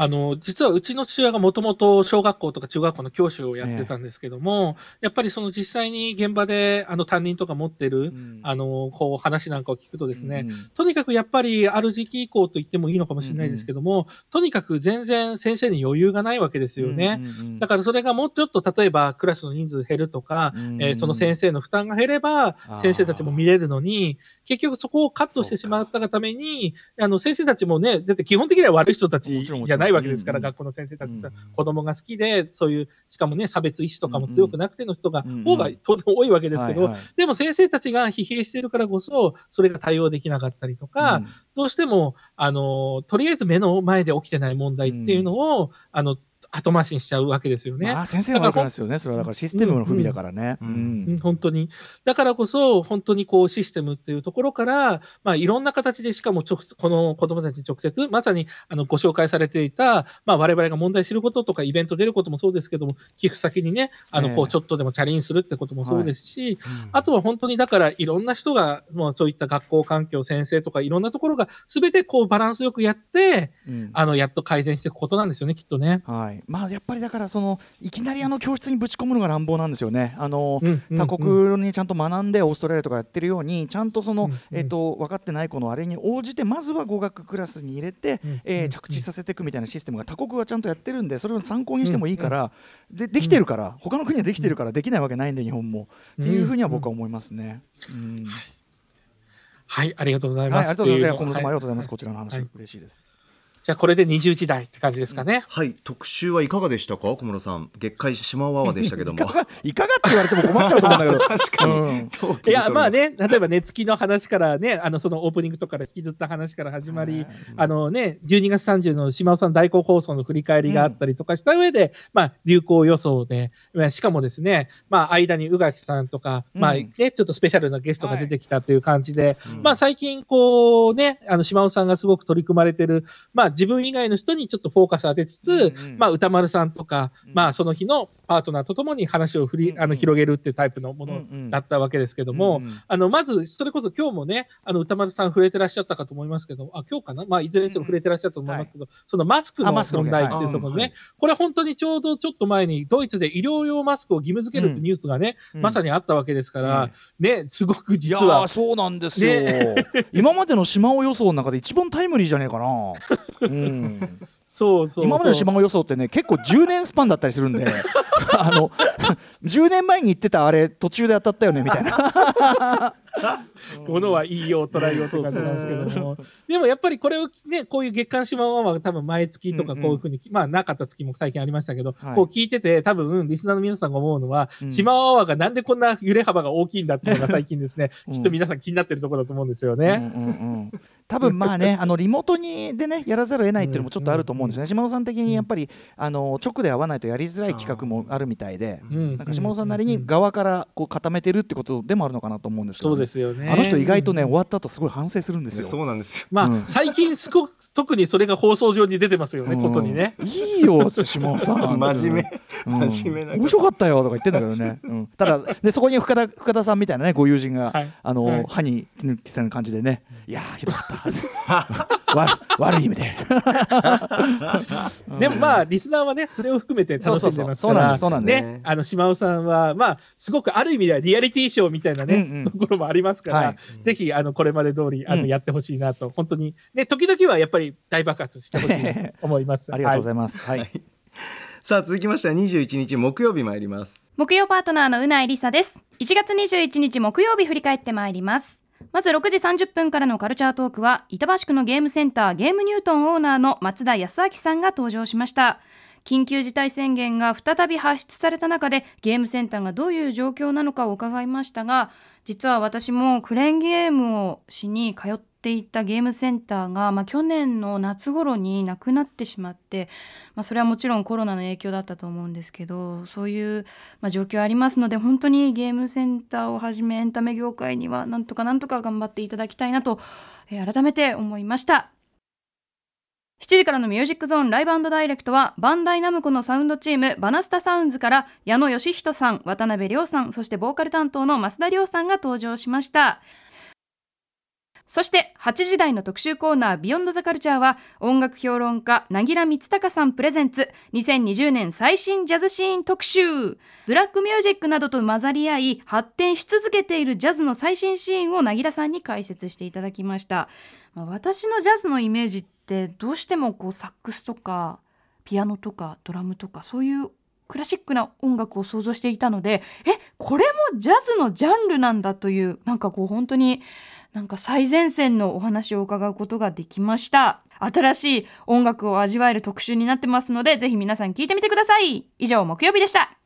あの、実はうちの父親がもともと小学校とか中学校の教師をやってたんですけども、やっぱりその実際に現場であの担任とか持ってる、ん。あの、こう話なんかを聞くとですね、うんとにかくやっぱりある時期以降と言ってもいいのかもしれないですけども、とにかく全然先生に余裕がないわけですよね。うんうんうん。だからそれがもうちょっと例えばクラスの人数減るとか、うんえーその先生の負担が減れば先生たちも見れるのに、結局そこをカットしてしまったがために、あの先生たちもね、だって基本的には悪い人たちじゃないわけですから、うん学校の先生たちって。うん子供が好きで、そういう、しかもね、差別意識とかも強くなくての人が、うん。方が当然多いわけですけど、はいはい。でも先生たちが疲弊しているからこそ、それが対応できなかったりとか、うん。どうしても、あの、とりあえず目の前で起きてない問題っていうのを、あの、後回しにしちゃうわけですよね。まあ先生が悪くないですよねそれはだからシステムの不備だからね。うんうんうん本当に。だからこそ、本当にこうシステムっていうところから、まあいろんな形で、しかも直接この子供たちに直接、まさにあのご紹介されていた、まあ我々が問題知ることとかイベント出ることもそうですけども、寄付先にね、あのええこうちょっとでもチャレンジするってこともそうですし、あとは本当にだからいろんな人が、まあそういった学校環境、先生とかいろんなところが全てこうバランスよくやって、うんあの、やっと改善していくことなんですよね、きっとね。はい、まあやっぱりだからそのいきなりあの教室にぶち込むのが乱暴なんですよね。あの、うんうん他国にちゃんと学んでオーストラリアとかやってるようにちゃんとその、うんうんえっ、と分かってない子のあれに応じてまずは語学クラスに入れて、うんえーうん着地させていくみたいなシステムが他国はちゃんとやってるんでそれを参考にしてもいいから、でできてるから、他の国はできてるからできないわけないんで日本も、っていうふうには僕は思いますね。うんはい、ありがとうございはい、ます。ありがとうございます。小室様、ありはがとうございます。こちらの話、はい嬉しいです。じゃあこれで20時代って感じですかね。はい。特集はいかがでしたか？小室さん。月会島ワワでしたけども。いかがいかがって言われても困っちゃうと思うんだけど。確かに、うん。いや、まあね、例えば寝つきの話からね、あの、そのオープニングとかから引きずった話から始まり、あのね、12月30の島尾さん代行放送の振り返りがあったりとかした上で、まあ、流行予想で、まあしかもですね、まあ、間に宇垣さんとか、うん。まあ、ね、ちょっとスペシャルなゲストが出てきたっていう感じで、まあ、最近、こうね、あの、島尾さんがすごく取り組まれてる、まあ、自分以外の人にちょっとフォーカス当てつつ、うんうん。まあ、歌丸さんとか、うん。まあ、その日のパートナーとともに話を振り、うんうん。あの広げるっていうタイプのものうんうん。だったわけですけども、うんうん。あの、まず、それこそ今日もね、あの、歌丸さん触れてらっしゃったかと思いますけど、あ、今日かな？まあ、いずれにしても触れてらっしゃったと思いますけど、そのマスクのあマスクの問題っていうところね、はい。これ本当にちょうどちょっと前にドイツで医療用マスクを義務付けるってニュースがね、うん。まさにあったわけですから、うん。ね、すごくい実はそうなんですよ、今までの島尾予想の中で一番タイムリーじゃねえかな、うん、そうそう。今までの島尾予想ってね結構10年スパンだったりするんで あの10年前に言ってたあれ途中で当たったよねみたいな。ものはいいよ、捉えようって感じなんですけども。でもやっぱりこれをね、こういう月刊シマワは多分毎月とかうんうん。こういうふうに、まあなかった月も最近ありましたけど、はい。こう聞いてて多分リスナーの皆さんが思うのは、うん。シマワワがなんでこんな揺れ幅が大きいんだっていうのが最近ですね、うん。きっと皆さん気になってるところだと思うんですようんうね。んうん多分まあね あのリモートにでねやらざるを得ないっていうのもちょっとあると思うんですね、島野さん的にやっぱりあの直で会わないとやりづらい企画もあるみたいで、うんなんか島野さんなりに側からこう固めてるってことでもあるのかなと思うんですけど、そうですよね。あの人意外とね終わった後すごい反省するんですよ。そうなんですよ。まあ、うん。最近すごく特にそれが放送上に出てますよね、うん。ことにね。いいよ島尾さん。真面目。うん。真面目な面白かったよとか言ってんだけどね、うん、ただでそこに深田深田さんみたいなねご友人が、はい。あの、はい。歯に手抜きたいな感じでね。いやーひどかった 悪悪い意味で。でもまあ、リスナーはね、それを含めて楽しんでますそうそうそう。そうなんから、ね、あの、島尾さんは、まあ、すごくある意味ではリアリティショーみたいなね、うんうん。ところもありますから、はい。ぜひ、あの、これまで通り、あの、うん。やってほしいなと、本当に、ね、時々はやっぱり大爆発してほしいなと思います。ありがとうございいます、はい。さあ続きましては21日木曜日参ります。木曜パートナーのうないりさです。1月21日木曜日振り返ってまいりますまず6時30分からのカルチャートークは板橋区のゲームセンターゲームニュートンオーナーの松田康明さんが登場しました。緊急事態宣言が再び発出された中でゲームセンターがどういう状況なのかを伺いましたが実は私もクレーンゲームをしに通っていたゲームセンターが、まあ、去年の夏頃になくなってしまって、まあ、それはもちろんコロナの影響だったと思うんですけどそういう、まあ、状況ありますので本当にゲームセンターをはじめエンタメ業界にはなんとかなんとか頑張っていただきたいなと、えー改めて思いました。7時からのミュージックゾーンライブダイレクトはバンダイナムコのサウンドチームバナスタサウンズから矢野義人さん渡辺亮さんそしてボーカル担当の増田亮さんが登場しましたそして8時台の特集コーナービヨンドザカルチャーは音楽評論家なぎら光隆さんプレゼンツ。2020年最新ジャズシーン特集ブラックミュージックなどと混ざり合い発展し続けているジャズの最新シーンをなぎらさんに解説していただきました、私のジャズのイメージってどうしてもこうサックスとかピアノとかドラムとかそういうクラシックな音楽を想像していたのでえこれもジャズのジャンルなんだというなんかこう本当になんか最前線のお話を伺うことができました。新しい音楽を味わえる特集になってますのでぜひ皆さん聞いてみてください。以上木曜日でした。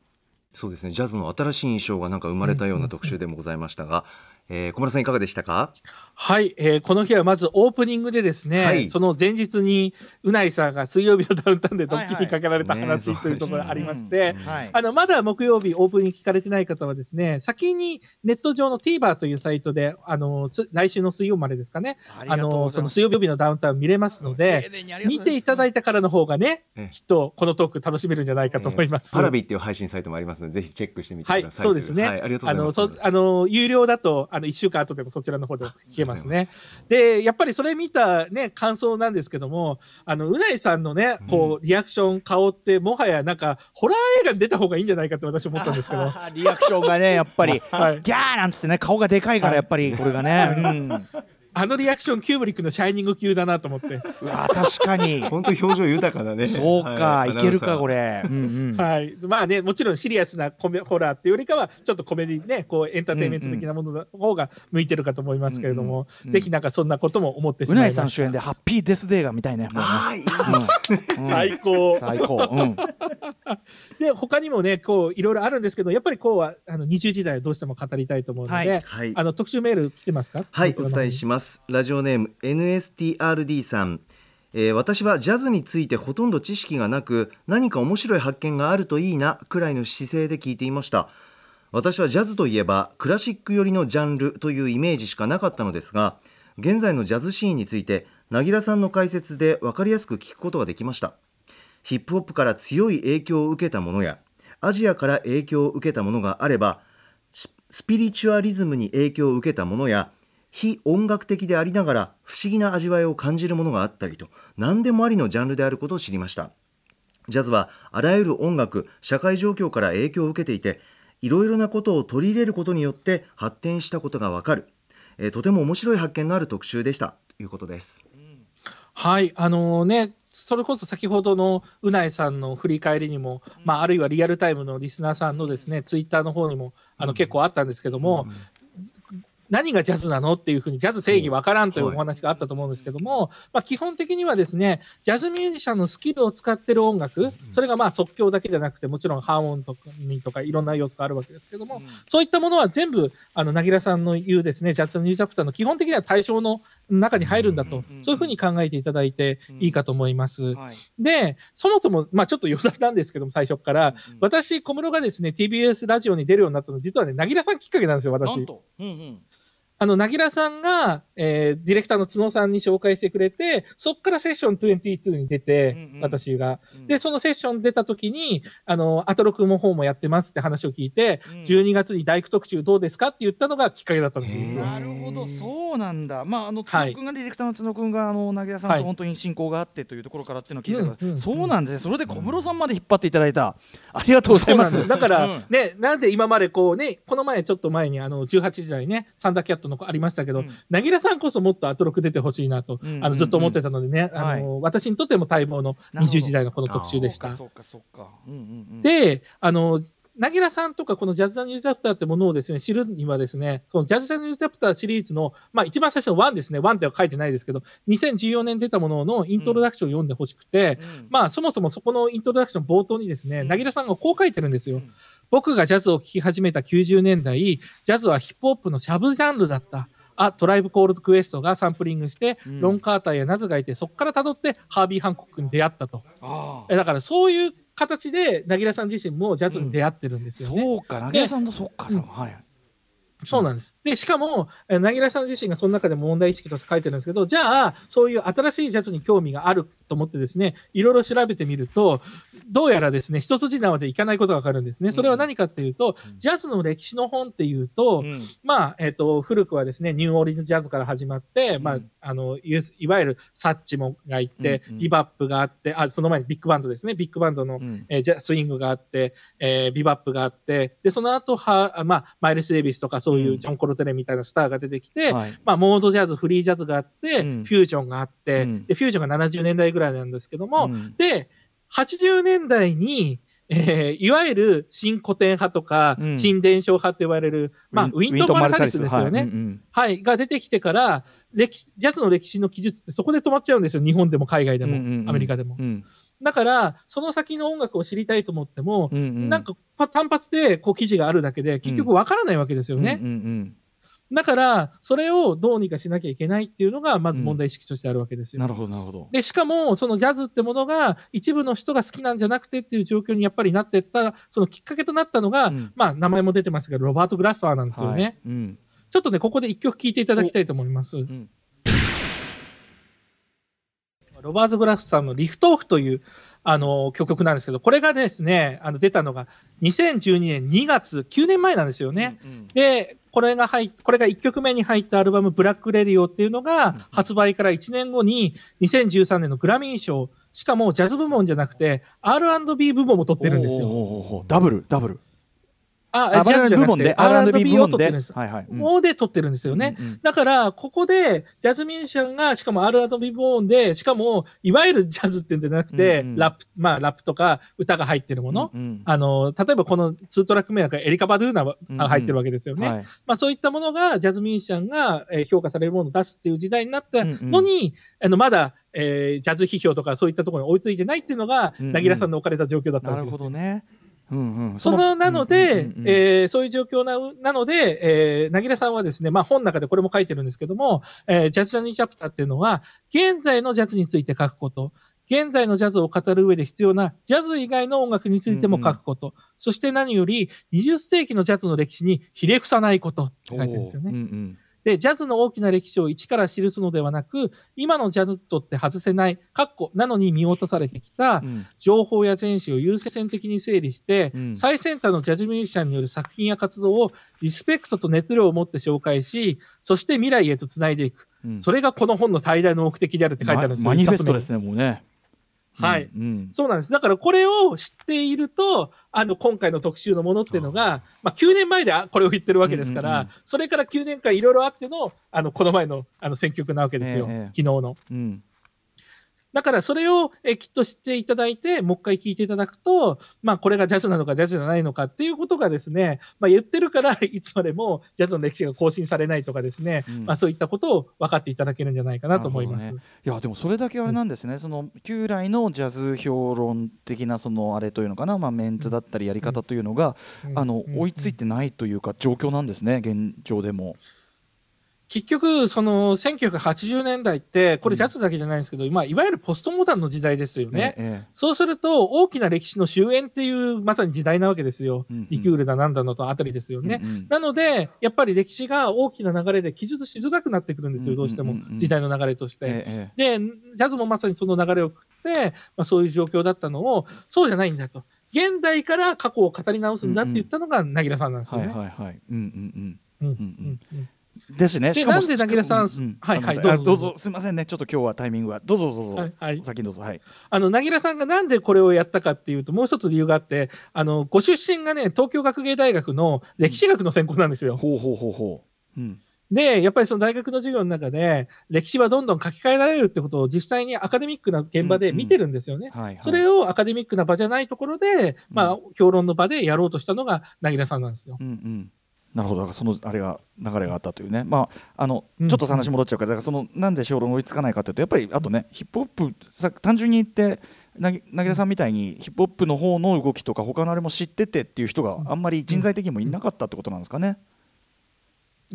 そうですね。ジャズの新しい印象がなんか生まれたような特集でもございましたが、えー小村さんいかがでしたか？はい、えーこの日はまずオープニングでですね、はい。その前日にうないさんが水曜日のダウンタウンでドッキリにかけられたはいはい話ねというところがありまして、はいあの、まだ木曜日オープニング聞かれてない方はですね、先にネット上の TVer というサイトで、あの、す来週の水曜までですかね、あの、その水曜日のダウンタウン見れますので、見ていただいたからの方がねええ、きっとこのトーク楽しめるんじゃないかと思います。パラビっていう配信サイトもありますのでぜひチェックしてみてはいくだ、さいそうですね。はい、ありがとうございの、ます。そ、あの、有料だと、あの、一週間後でもそちらの方で聞けますね。で、やっぱりそれ見たね、感想なんですけども、あの、うないさんのね、こう、リアクション、顔って、もはやなんか、ホラー映画に出た方がいいんじゃないかって私思ったんですけど。リアクションがねやっぱり、はいギャーなんつってね顔がでかいからやっぱりこれがね、うんあのリアクション、キューブリックのシャイニング級だなと思って。うわ確かに。本当表情豊かだね。そうか、はいい、けるかこれ。れ、うんうん。はい。まあね、もちろんシリアスなコメホラーっていうよりかは、ちょっとコメディね、こう、エンターテインメント的なものの方が向いてるかと思いますけれども、うんうんうん。ぜひなんかそんなことも思ってしまいました。さん主演でハッピーデスデーが見たいね。最高。最高、うん、で、他にもね、こう、いろいろあるんですけど、やっぱりこうは、あの、20時代をどうしても語りたいと思うので、はい。はい。あの、特集メール来てますか？はい、お伝えします。ラジオネーム NSTRD さん。えー私はジャズについてほとんど知識がなく何か面白い発見があるといいなくらいの姿勢で聞いていました。私はジャズといえばクラシック寄りのジャンルというイメージしかなかったのですが現在のジャズシーンについてなぎらさんの解説で分かりやすく聞くことができました。ヒップホップから強い影響を受けたものやアジアから影響を受けたものがあればスピリチュアリズムに影響を受けたものや非音楽的でありながら不思議な味わいを感じるものがあったりと何でもありのジャンルであることを知りました。ジャズはあらゆる音楽社会状況から影響を受けていていろいろなことを取り入れることによって発展したことがわかる、えーとても面白い発見のある特集でした。ということです。はい、あのね、それこそ先ほどのうないさんの振り返りにも、まあ、あるいはリアルタイムのリスナーさんのですね、ツイッターの方にも、あの、結構あったんですけども、何がジャズなの？っていうふうにジャズ定義わからんというお話があったと思うんですけども、まあ、基本的にはですねジャズミュージシャンのスキルを使ってる音楽それがまあ即興だけじゃなくてもちろんハーとかにとかいろんな要素があるわけですけども、そういったものは全部あのなぎらさんの言うですねジャズニューチャプターの基本的には対象の中に入るんだと、そういうふうに考えていただいていいかと思います。はい。で、そもそも、まあちょっと余談なんですけども、最初から、私、小室がですね、TBS ラジオに出るようになったの、実はね、なぎらさんきっかけなんですよ、私。なんと、うんうん、あの、なぎらさんが、えーディレクターの角さんに紹介してくれて、そっからセッション22に出て、うんうん私が。うんで、そのセッション出た時に、あの、アトロクの方もやってますって話を聞いて、うん12月に大工特集どうですかって言ったのがきっかけだったんですよ。なるほど、そうなんだ。まあ、あの、はい角君がディレクターの角君が、あの、なぎらさんはいと本当に親交があってというところからっていうのを聞いたから、そうなんですね。それで小室さんまで引っ張っていただいた。ありがとうございます。だから、うんね、なんで今までこうね、この前、ちょっと前にあの18時台ね、サンダーキャットの子ありましたけど、うんなぎらさんこそもっとアトロク出てほしいなと、あのずっと思ってたのでね、あの私にとっても待望のなるほど。20時代のこの特集でした。で、あの、なぎらさんとかこのジャズ・ザ・ニュース・チャプターってものをですね、知るにはですね、そのジャズ・ザ・ニュース・チャプターシリーズの、まあ一番最初の1ですね、1っては書いてないですけど、2014年出たもののイントロダクションを読んでほしくて、うん。まあそもそもそこのイントロダクション冒頭にですね、うん。なぎらさんがこう書いてるんですよ。ん僕がジャズを聴き始めた90年代、ジャズはヒップホップのシャブジャンルだった。あ、トライブコールドクエストがサンプリングして、うんロン・カーターやナズがいて、そこから辿ってハービー・ハンコックに出会ったと。だからそういう形で、なぎらさん自身もジャズに出会ってるんですよね。そうか、なぎらさんとそうか、そうはい。そうなんです。で、しかも、えーなぎらさん自身がその中でも問題意識として書いてるんですけど、じゃあ、そういう新しいジャズに興味があると思ってですね、いろいろ調べてみると、どうやらですね、一筋縄でいかないことがわかるんですね。それは何かっていうと、ジャズの歴史の本っていうと、うん。まあ、えっ、と、古くはですね、ニューオーリンズジャズから始まって、まあうん、あの、いわゆるサッチモがいて、うんうん。ビバップがあって、あ、その前にビッグバンドですね、ビッグバンドの、うん。えージャスイングがあって、えービバップがあって、で、その後は、あまあ、マイルス・デイビスとかそういううん。ジョン・コロテレみたいなスターが出てきて、はい。まあ、モードジャズ、フリージャズがあって、うん。フュージョンがあって、うん。で、フュージョンが70年代ぐらいなんですけども、うん。で、80年代に、えーいわゆる新古典派とか、うん。新伝承派と言われる、まあ、ウィントン・マルサリス。ですよね。はい。うんうん。はい、が出てきてから、歴史ジャズの歴史の記述ってそこで止まっちゃうんですよ。日本でも海外でも、うんうんうん。アメリカでも。うん。だから、その先の音楽を知りたいと思っても、うん。うんなんかパ単発でこう記事があるだけで、結局わからないわけですよね。うんうんだから、それをどうにかしなきゃいけないっていうのが、まず問題意識としてあるわけですよ。うんなるほどなるほどで、しかも、そのジャズってものが一部の人が好きなんじゃなくてっていう状況にやっぱりなってった、そのきっかけとなったのが、うんまあ、名前も出てますけど、ロバート・グラッファーなんですよね。はいうんちょっとね、ここで一曲聴いていただきたいと思います。んロバート・グラフさんのリフトオフというあの曲なんですけど、これがですね、あの出たのが2012年2月、9年前なんですよね。うんで、これが入っこれが1曲目に入ったアルバム、ブラック・レディオっていうのが、発売から1年後に2013年のグラミー賞、しかもジャズ部門じゃなくて、R&B 部門も取ってるんですよ。おーおーおー。ダブルダブルあ、ジャズじゃなくて R&B を取ってるんです。はいはい。うん。もうで取ってるんですよね。うんうんだから、ここで、ジャズミュージシャンが、しかも R&B ボーンで、しかも、いわゆるジャズっていうんじゃなくて、うんうん。ラップ、まあ、ラップとか歌が入ってるもの。うんうん。あの、例えばこの2トラック目なんかエリカ・バドゥーナが入ってるわけですよね。はい。まあそういったものが、ジャズミュージシャンがえー評価されるものを出すっていう時代になったのに、あの、まだ、えージャズ批評とかそういったところに追いついてないっていうのが、なぎらさんの置かれた状況だったわなるけですよ。ほどねうんうん。その、なので、そういう状況ななので、えー、なぎらさんはですね、まあ本の中でこれも書いてるんですけども、えージャズ・ジャニー・チャプターっていうのは、現在のジャズについて書くこと、現在のジャズを語る上で必要なジャズ以外の音楽についても書くこと、そして何より20世紀のジャズの歴史にひれ伏さないことって書いてるんですよね。うんうんで、ジャズの大きな歴史を一から記すのではなく、今のジャズとって外せない、かっこなのに見落とされてきたうん。情報や前史を優先的に整理して、うん。最先端のジャズミュージシャンによる作品や活動をリスペクトと熱量を持って紹介し、そして未来へとつないでいく。うん。それがこの本の最大の目的であるって書いてあるんですよ。ママニフェストですねもうねはい。うんそうなんです。だからこれを知っていると、あの、今回の特集のものっていうのが、まあ9年前であこれを言ってるわけですから、うんうんうんそれから9年間いろいろあっての、あの、この前の、あの、選曲なわけですよ。ええ昨日の。うんだからそれをえきっと知っていただいて、もう一回聞いていただくと、まあこれがジャズなのかジャズじゃないのかっていうことがですね、まあ言ってるから いつまでもジャズの歴史が更新されないとかですね、うん。まあそういったことを分かっていただけるんじゃないかなと思います。ね。いやでもそれだけあれなんですね、その旧来のジャズ評論的なそのあれというのかな、まあ、メンツだったりやり方というのが、うん。あのうん。追いついてないというか状況なんですね現状でも。結局、その1980年代って、これジャズだけじゃないんですけど、まあいわゆるポストモダンの時代ですよね。ええそうすると、大きな歴史の終焉っていう、まさに時代なわけですよ。うんうんリキュールだなんだのとあたりですよね。うんうんなので、やっぱり歴史が大きな流れで記述しづらくなってくるんですよ、うんどうしてもうんうんうん。時代の流れとして。ええで、ジャズもまさにその流れを食って、まあ、そういう状況だったのを、そうじゃないんだと。現代から過去を語り直すんだって言ったのが、なぎらさんなんですよね。はいはいはい。うんうんうんうんうんうんうん。ですね。でしかもなんで凪良さんはいはいどうぞどうぞすみませんね。ちょっと今日はタイミングがどうぞどうぞ。はいはいお先にどうぞはい。あの、なぎらさんがなんでこれをやったかっていうと、もう一つ理由があって、あの、ご出身がね、東京学芸大学の歴史学の専攻なんですよ。ほうほうほうほう。うん。で、やっぱりその大学の授業の中で、歴史はどんどん書き換えられるってことを実際にアカデミックな現場で見てるんですよね。それをアカデミックな場じゃないところで、まあ、評論の場でやろうとしたのが、なぎらさんなんですよ。うんうん。なるほど。だからそのあれが流れがあったというね。まああのうんちょっと話戻っちゃうから、だからそのなんで小論追いつかないかというとやっぱりあとねヒップホップさ単純に言って。なぎなぎらさんみたいにヒップホップの方の動きとか他のあれも知っててっていう人があんまり人材的にもいなかったってことなんですかね。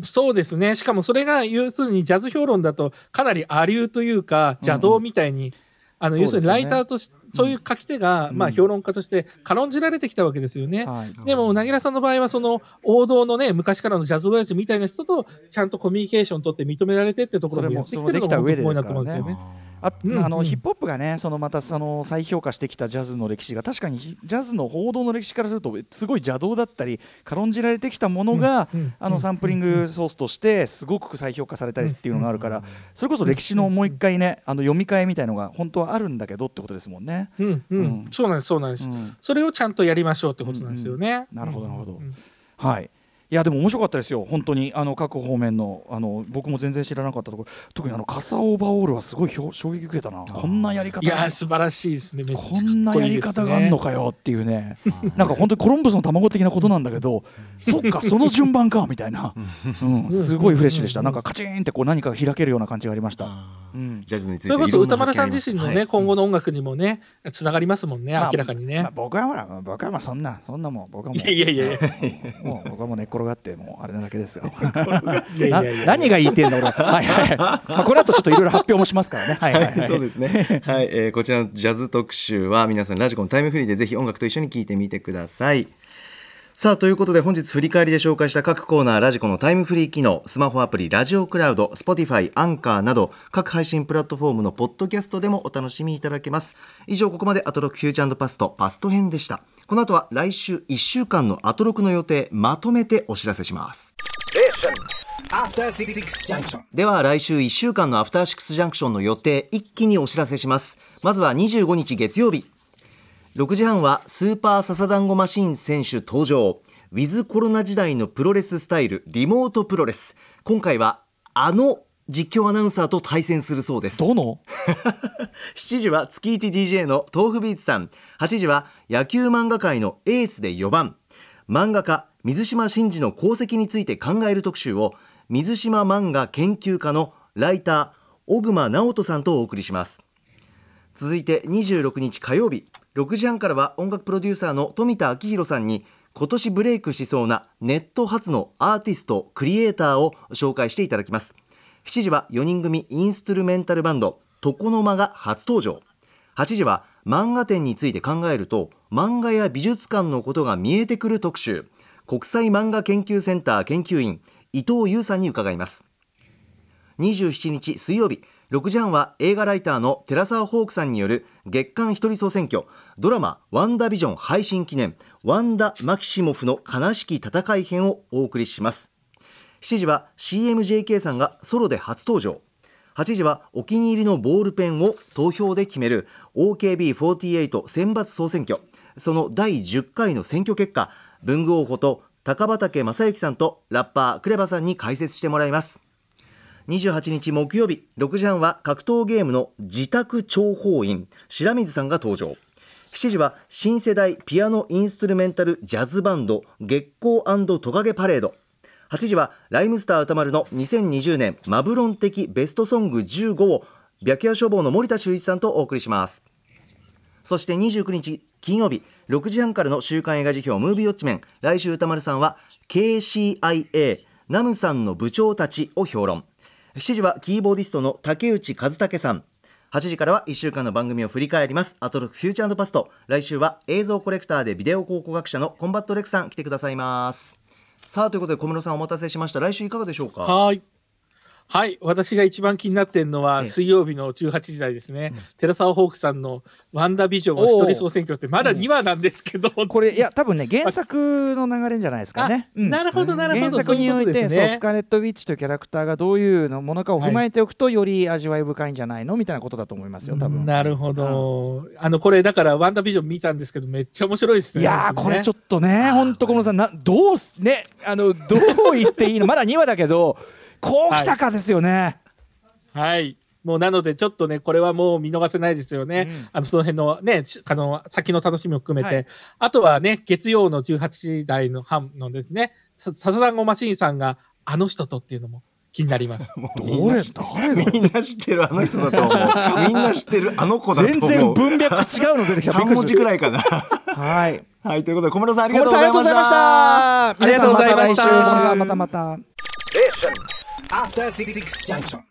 そうですね。しかもそれが、要するにジャズ評論だと、かなり亜流というか、邪道みたいに、すよね要するにライターとして、そういう書き手が、うんまあ、評論家として軽んじられてきたわけですよね。はい。でも、なぎらさんの場合は、その、王道のね、昔からのジャズ親父みたいな人と、ちゃんとコミュニケーション取って認められてってところそれももやってきてるのがすごいなと思うんですよね。あうんうん。あのヒップホップがねそのまたその再評価してきたジャズの歴史が確かにジャズの報道の歴史からするとすごい邪道だったり軽んじられてきたものが、うんうんあのサンプリングソースとしてすごく再評価されたりっていうのがあるから、それこそ歴史のもう一回ねあの読み替えみたいのが本当はあるんだけどってことですもんね。うんそうなんです、そうなんです、うん。それをちゃんとやりましょうってことなんですよね。なるほどなるほど。うん。はいいやでも面白かったですよ、本当に。あの各方面のあの僕も全然知らなかったところ、特にあのカサオーバーオールはすごいひょ衝撃受けたな、こんなやり方。いやー、素晴らしいですね。めっちゃかっこいいですね。こんなやり方があるのかよっていうね、なんか本当にコロンブスの卵的なことなんだけど、そっか、その順番かみたいな、うん、すごいフレッシュでした、なんかカチーンってこう何かが開けるような感じがありました。うん。ジャズについてそれこそ歌丸さん自身のね、な発見あります今後の音楽にもね、つながりますもんね、まあ明らかにね。まあ僕はほら、僕はまあそんな、そんなもん、僕はもいやいやいやいや。う、もう僕はもう寝っ転がって、もうあれなだけですよ。いやいなやいや何が言いてんだ俺は。はいはい。まあこの後ちょっといろいろ発表もしますからね。はいはいはい。そうですね。はい、えーこちらのジャズ特集は皆さんラジコのタイムフリーでぜひ音楽と一緒に聞いてみてください。さあということで本日振り返りで紹介した各コーナーラジコのタイムフリー機能スマホアプリラジオクラウド Spotify アンカーなど各配信プラットフォームのポッドキャストでもお楽しみいただけます。以上ここまでアトロックフューチャーパストパスト編でした。この後は来週1週間のアトロクの予定まとめてお知らせします。では来週1週間のアフターシックスジャンクションの予定一気にお知らせします。まずは25日月曜日。6時半はスーパーササダンゴマシン選手登場。ウィズコロナ時代のプロレススタイルリモートプロレス。今回はあの実況アナウンサーと対戦するそうです。どの？7時は月一 DJ の豆腐ビーツさん。8時は野球漫画界のエースで4番。漫画家水島真司の功績について考える特集を水島漫画研究家のライター小熊直人さんとお送りします。続いて26日火曜日6時半からは音楽プロデューサーの富田明宏さんに今年ブレイクしそうなネット発のアーティストクリエイターを紹介していただきます。7時は4人組インストゥルメンタルバンド床の間が初登場。8時は漫画展について考えると漫画や美術館のことが見えてくる特集。国際漫画研究センター研究員伊藤優さんに伺います。27日水曜日。6時半は映画ライターの寺澤ホークさんによる月間一人総選挙。ドラマワンダビジョン配信記念。ワンダ・マキシモフの悲しき戦い編をお送りします。7時は CMJK さんがソロで初登場。8時はお気に入りのボールペンを投票で決める。OKB48 選抜総選挙。その第10回の選挙結果。文具王こと高畑正幸さんとラッパークレバさんに解説してもらいます。28日木曜日6時半は格闘ゲームの自宅諜報員白水さんが登場。7時は新世代ピアノインストゥルメンタルジャズバンド月光トカゲパレード。8時はライムスター歌丸の2020年マブロン的ベストソング15を白夜処方の森田修一さんとお送りします。そして29日金曜日6時半からの週刊映画辞表ムービーウォッチメン来週歌丸さんは KCIA ナムさんの部長たちを評論。7時はキーボーディストの竹内和武さん。8時からは1週間の番組を振り返ります。アトロクフューチャーパスト。来週は映像コレクターでビデオ考古学者のコンバットレクさん来てくださいます。さあということで小室さんお待たせしました。来週いかがでしょうか？はい。はい。私が一番気になってるのは、ええ水曜日の18時台ですね。てらさわホークさんのワンダヴィジョンを一人総選挙って、まだ2話なんですけど。これいや多分ね 原作の流れじゃないですかね。うんなるほど、なるほど。原作においてスカーレット・ウィッチというキャラクターがどういうのものかを踏まえておくと、より味わい深いんじゃないのみたいなことだと思いますよ多分。なるほど。あの、これ、だから、ワンダービジョン見たんですけど、めっちゃ面白いですね。いやーこれちょっっとね本当小室さんなどうすねあのどう言っていいの？まだ2話だけどこうきたかですよね。と。はい。もうなので、ちょっのね、これはもう見逃せないですよね。うんあの、その辺のね、しあの、先の楽しみを含めて。はいあとはね、月曜の18時台の半のですね、さサザダンゴマシーンさんが、あの人とっていうのも気になります。みんな知ってるあの人だと思う みんな知ってるあの子だと全思う然文脈違うの出てきた。3文字ぐらい。いかなはい。はいということで小室さんあり小がとうございましりがとうございましたた。ありがとうございました小室さんまたまた。after 66 junction.